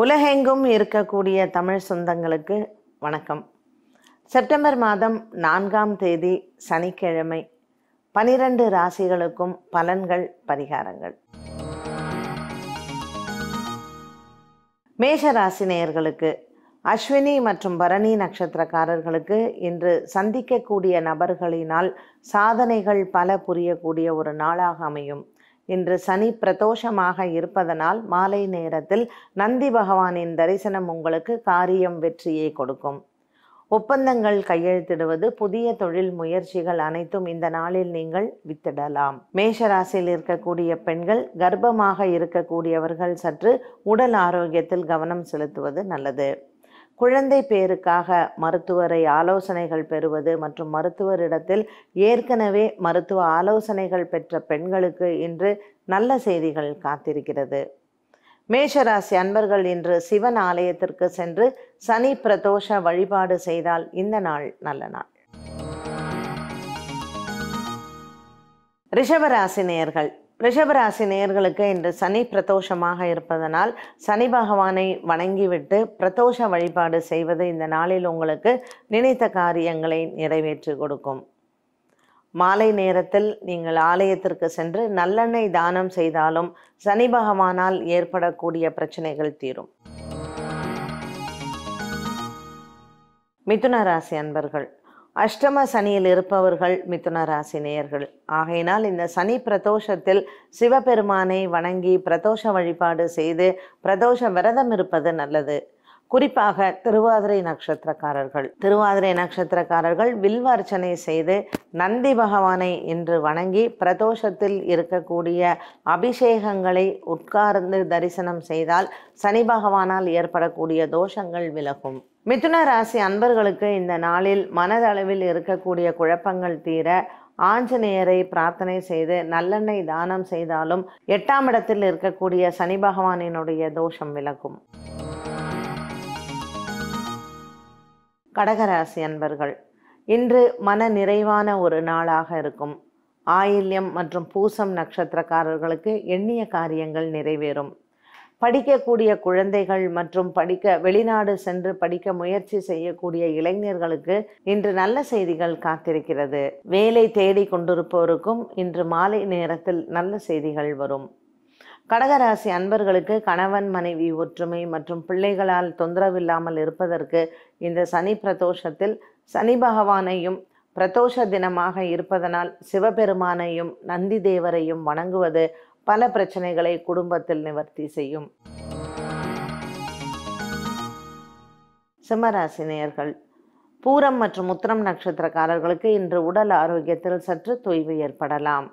உலகெங்கும் இருக்கக்கூடிய தமிழ் சொந்தங்களுக்கு வணக்கம். செப்டம்பர் மாதம் நான்காம் தேதி சனிக்கிழமை பனிரெண்டு ராசிகளுக்கும் பலன்கள் பரிகாரங்கள். மேஷ ராசி நேயர்களுக்கு அஸ்வினி மற்றும் பரணி நட்சத்திரக்காரர்களுக்கு இன்று சந்திக்கக்கூடிய நபர்களினால் சாதனைகள் பல புரியக்கூடிய ஒரு நாளாக அமையும். இன்று சனி பிரதோஷமாக இருப்பதனால் மாலை நேரத்தில் நந்தி பகவானின் தரிசனம் உங்களுக்கு காரியம் வெற்றியை கொடுக்கும். ஒப்பந்தங்கள் கையெழுத்திடுவது புதிய தொழில் முயற்சிகள் அனைத்தும் இந்த நாளில் நீங்கள் வித்திடலாம். மேஷராசியில் இருக்கக்கூடிய பெண்கள் கர்ப்பமாக இருக்கக்கூடியவர்கள் சற்று உடல் ஆரோக்கியத்தில் கவனம் செலுத்துவது நல்லது. குழந்தை பேருக்காக மருத்துவரை ஆலோசனைகள் பெறுவது மற்றும் மருத்துவரிடத்தில் ஏற்கனவே மருத்துவ ஆலோசனைகள் பெற்ற பெண்களுக்கு இன்று நல்ல செய்திகள் காத்திருக்கிறது. மேஷராசி அன்பர்கள் இன்று சிவன் ஆலயத்திற்கு சென்று சனி பிரதோஷ வழிபாடு செய்தால் இந்த நாள் நல்ல நாள். ரிஷபராசி நேயர்கள் ரிஷபராசி நேயர்களுக்கு இன்று சனி பிரதோஷமாக இருப்பதனால் சனி பகவானை வணங்கிவிட்டு பிரதோஷ வழிபாடு செய்வது இந்த நாளில் உங்களுக்கு நினைத்த காரியங்களை நிறைவேற்றி கொடுக்கும். மாலை நேரத்தில் நீங்கள் ஆலயத்திற்கு சென்று நல்லெண்ணெய் தானம் செய்தாலும் சனி பகவானால் ஏற்படக்கூடிய பிரச்சனைகள் தீரும். மிதுன ராசி அன்பர்கள் அஷ்டம சனியில் இருப்பவர்கள் மிதுன ராசி நேயர்கள். ஆகையினால் இந்த சனி பிரதோஷத்தில் சிவபெருமானை வணங்கி பிரதோஷ வழிபாடு செய்து பிரதோஷ விரதம் இருப்பது நல்லது. குறிப்பாக திருவாதிரை நட்சத்திரக்காரர்கள். திருவாதிரை நட்சத்திரக்காரர்கள் வில்வார்ச்சனை செய்து நந்தி பகவானை இன்று வணங்கி பிரதோஷத்தில் இருக்கக்கூடிய அபிஷேகங்களை உட்கார்ந்து தரிசனம் செய்தால் சனி பகவானால் ஏற்படக்கூடிய தோஷங்கள் விலகும். மிதுன ராசி அன்பர்களுக்கு இந்த நாளில் மனதளவில் இருக்கக்கூடிய குழப்பங்கள் தீர ஆஞ்சநேயரை பிரார்த்தனை செய்து நல்லெண்ணெய் தானம் செய்தாலும் எட்டாம் இடத்தில் இருக்கக்கூடிய சனி பகவானினுடைய தோஷம் விலகும். கடகராசி அன்பர்கள் இன்று மன நிறைவான ஒரு நாளாக இருக்கும். ஆயில்யம் மற்றும் பூசம் நட்சத்திரக்காரர்களுக்கு எண்ணிய காரியங்கள் நிறைவேறும். படிக்கக்கூடிய குழந்தைகள் மற்றும் படிக்க வெளிநாடு சென்று படிக்க முயற்சி செய்யக்கூடிய இளைஞர்களுக்கு இன்று நல்ல செய்திகள் காத்திருக்கிறது. வேலை தேடி கொண்டிருப்போருக்கும் இன்று மாலை நேரத்தில் நல்ல செய்திகள் வரும். கடகராசி அன்பர்களுக்கு கணவன் மனைவி ஒற்றுமை மற்றும் பிள்ளைகளால் தொந்தரவில்லாமல் இருப்பதற்கு இந்த சனி பிரதோஷத்தில் சனி பகவானையும் பிரதோஷ தினமாக இருப்பதனால் சிவபெருமானையும் நந்தி தேவரையும் வணங்குவது பல பிரச்சனைகளை குடும்பத்தில் நிவர்த்தி செய்யும். சிம்மராசினியர்கள் பூரம் மற்றும் உத்திரம் நட்சத்திரக்காரர்களுக்கு இன்று உடல் ஆரோக்கியத்தில் சற்று தொய்வு ஏற்படலாம்.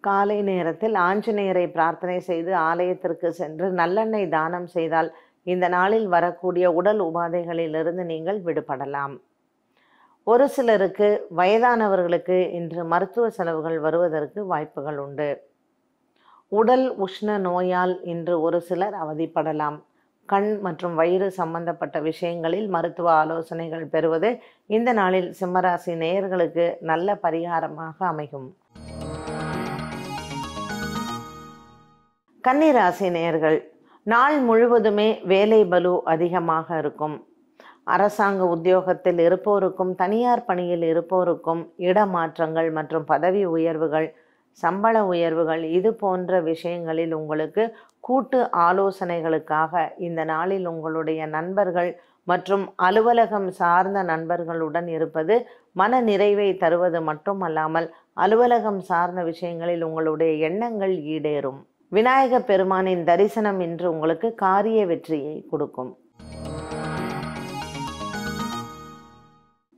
காலை நேரத்தில் ஆஞ்சநேயரை பிரார்த்தனை செய்து ஆலயத்திற்கு சென்று நல்லெண்ணெய் தானம் செய்தால் இந்த நாளில் வரக்கூடிய உடல் உபாதைகளிலிருந்து நீங்கள் விடுபடலாம். ஒரு சிலருக்கு வயதானவர்களுக்கு இன்று மருத்துவ செலவுகள் வருவதற்கு வாய்ப்புகள் உண்டு. உடல் உஷ்ண நோயால் இன்று ஒரு சிலர் அவதிப்படலாம். கண் மற்றும் வயிறு சம்பந்தப்பட்ட விஷயங்களில் மருத்துவ ஆலோசனைகள் பெறுவது இந்த நாளில் சிம்மராசி நேயர்களுக்கு நல்ல பரிகாரமாக அமையும். கன்னிராசி நேயர்கள் நாள் முழுவதுமே வேலை பலு அதிகமாக இருக்கும். அரசாங்க உத்தியோகத்தில் இருப்போருக்கும் தனியார் பணியில் இருப்போருக்கும் இடமாற்றங்கள் மற்றும் பதவி உயர்வுகள் சம்பள உயர்வுகள் இது போன்ற விஷயங்களில் உங்களுக்கு கூட்டு ஆலோசனைகளுக்காக இந்த நாளில் உங்களுடைய நண்பர்கள் மற்றும் அலுவலகம் சார்ந்த நண்பர்களுடன் இருப்பது மன நிறைவை தருவது மட்டுமல்லாமல் அலுவலகம் சார்ந்த விஷயங்களில் உங்களுடைய எண்ணங்கள் ஈடேறும். விநாயக பெருமானின் தரிசனம் இன்று உங்களுக்கு காரிய வெற்றியை கொடுக்கும்.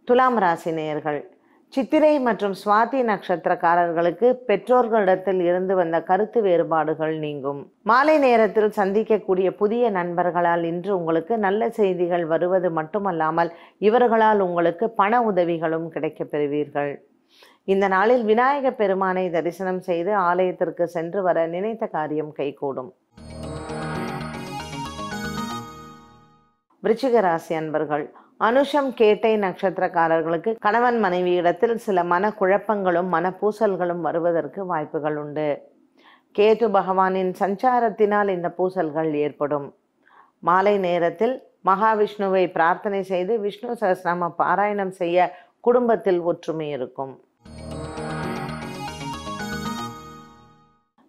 துலாம் ராசி நேயர்கள் சித்திரை மற்றும் சுவாதி நட்சத்திரக்காரர்களுக்கு பெற்றோர்களிடத்தில் இருந்து வந்த கருத்து வேறுபாடுகள் நீங்கும். மாலை நேரத்தில் சந்திக்கக்கூடிய புதிய நண்பர்களால் இன்று உங்களுக்கு நல்ல செய்திகள் வருவது மட்டுமல்லாமல் இவர்களால் உங்களுக்கு பண உதவிகளும் கிடைக்கப் பெறுவீர்கள். இந்த நாளில் விநாயக பெருமானை தரிசனம் செய்து ஆலயத்திற்கு சென்று வர நினைத்த காரியம் கைகூடும். விருச்சிக ராசி அன்பர்கள் அனுஷம் கேட்டை நட்சத்திரக்காரர்களுக்கு கணவன் மனைவியிடத்தில் சில மன குழப்பங்களும் மன பூசல்களும் வருவதற்கு வாய்ப்புகள் உண்டு. கேது பகவானின் சஞ்சாரத்தினால் இந்த பூசல்கள் ஏற்படும். மாலை நேரத்தில் மகாவிஷ்ணுவை பிரார்த்தனை செய்து விஷ்ணு சகஸ்ரநாம பாராயணம் செய்ய குடும்பத்தில் ஒற்றுமை இருக்கும்.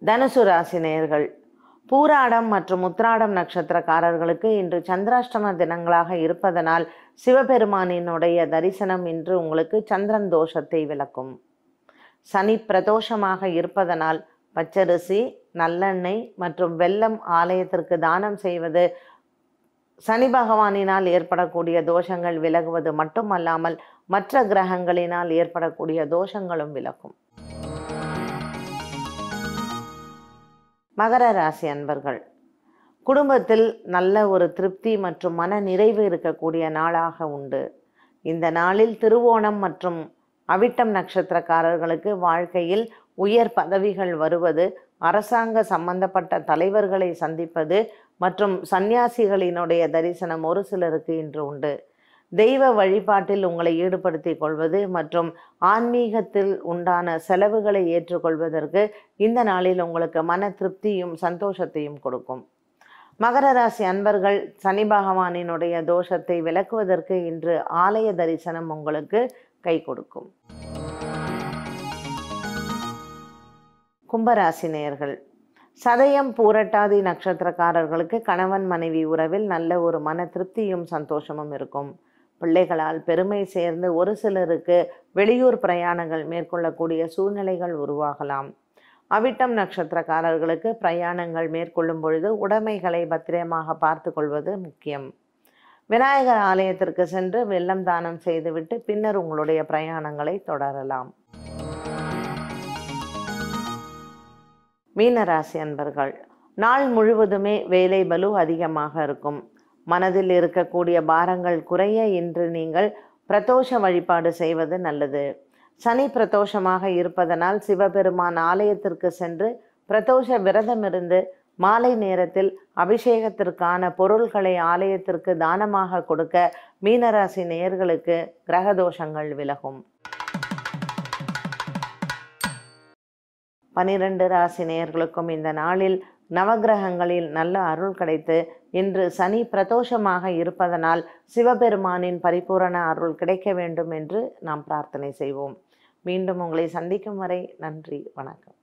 தனுசு ராசி நேர்கள் பூராடம் மற்றும் உத்ராடம் நட்சத்திரக்காரர்களுக்கு இன்று சந்திராஷ்டம தினங்களாக இருப்பதனால் சிவபெருமானினுடைய தரிசனம் இன்று உங்களுக்கு சந்திரன் தோஷத்தை விளக்கும். சனி பிரதோஷமாக இருப்பதனால் பச்சரிசி நல்லெண்ணெய் மற்றும் வெல்லம் ஆலயத்திற்கு தானம் செய்வது சனி பகவானினால் ஏற்படக்கூடிய தோஷங்கள் விலகுவது மட்டுமல்லாமல் மற்ற கிரகங்களினால் ஏற்படக்கூடிய தோஷங்களும் விலகும். மகர ராசி அன்பர்கள் குடும்பத்தில் நல்ல ஒரு திருப்தி மற்றும் மன நிறைவு இருக்கக்கூடிய நாளாக உண்டு. இந்த நாளில் திருவோணம் மற்றும் அவிட்டம் நட்சத்திரக்காரர்களுக்கு வாழ்க்கையில் உயர் பதவிகள் வருவது அரசாங்க சம்பந்தப்பட்ட தலைவர்களை சந்திப்பது மற்றும் சந்நியாசிகளினுடைய தரிசனம் ஒரு சிலருக்கு இன்று உண்டு. தெய்வ வழிபாட்டில் உங்களை ஈடுபடுத்திக் கொள்வது மற்றும் ஆன்மீகத்தில் உண்டான செலவுகளை ஏற்றுக்கொள்வதற்கு இந்த நாளில் உங்களுக்கு மன திருப்தியும் சந்தோஷத்தையும் கொடுக்கும். மகர ராசி அன்பர்கள் சனி பகவானினுடைய தோஷத்தை விளக்குவதற்கு இன்று ஆலய தரிசனம் உங்களுக்கு கை கொடுக்கும். கும்பராசி நேயர்கள் சதயம் பூரட்டாதி நட்சத்திரக்காரர்களுக்கு கணவன் மனைவி உறவில் நல்ல ஒரு மன திருப்தியும் சந்தோஷமும் இருக்கும். பிள்ளைகளால் பெருமை சேர்ந்து ஒரு சிலருக்கு வெளியூர் பிரயாணங்கள் மேற்கொள்ளக்கூடிய சூழ்நிலைகள் உருவாகலாம். அவிட்டம் நட்சத்திரக்காரர்களுக்கு பிரயாணங்கள் மேற்கொள்ளும் பொழுது உடைமைகளை பத்திரமாக பார்த்து கொள்வது முக்கியம். விநாயகர் ஆலயத்திற்கு சென்று வெள்ளம் தானம் செய்துவிட்டு பின்னர் உங்களுடைய பிரயாணங்களை தொடரலாம். மீனராசி அன்பர்கள் நாள் முழுவதுமே வேலை பலு அதிகமாக இருக்கும். மனதில் இருக்கக்கூடிய பாரங்கள் குறைய இன்று நீங்கள் பிரதோஷ வழிபாடு செய்வது நல்லது. சனி பிரதோஷமாக இருப்பதனால் சிவபெருமான் ஆலயத்திற்கு சென்று பிரதோஷ விரதமிருந்து மாலை நேரத்தில் அபிஷேகத்திற்கான பொருள்களை ஆலயத்திற்கு தானமாக கொடுக்க மீனராசி நேயர்களுக்கு கிரகதோஷங்கள் விலகும். பனிரெண்டு ராசி நேயர்களுக்கும் இந்த நாளில் நவகிரகங்களில் நல்ல அருள் கிடைத்து இன்று சனி பிரதோஷமாக இருப்பதனால் சிவபெருமானின் பரிபூரண அருள் கிடைக்க வேண்டும் என்று நாம் பிரார்த்தனை செய்வோம். மீண்டும் உங்களை சந்திக்கும் வரை நன்றி வணக்கம்.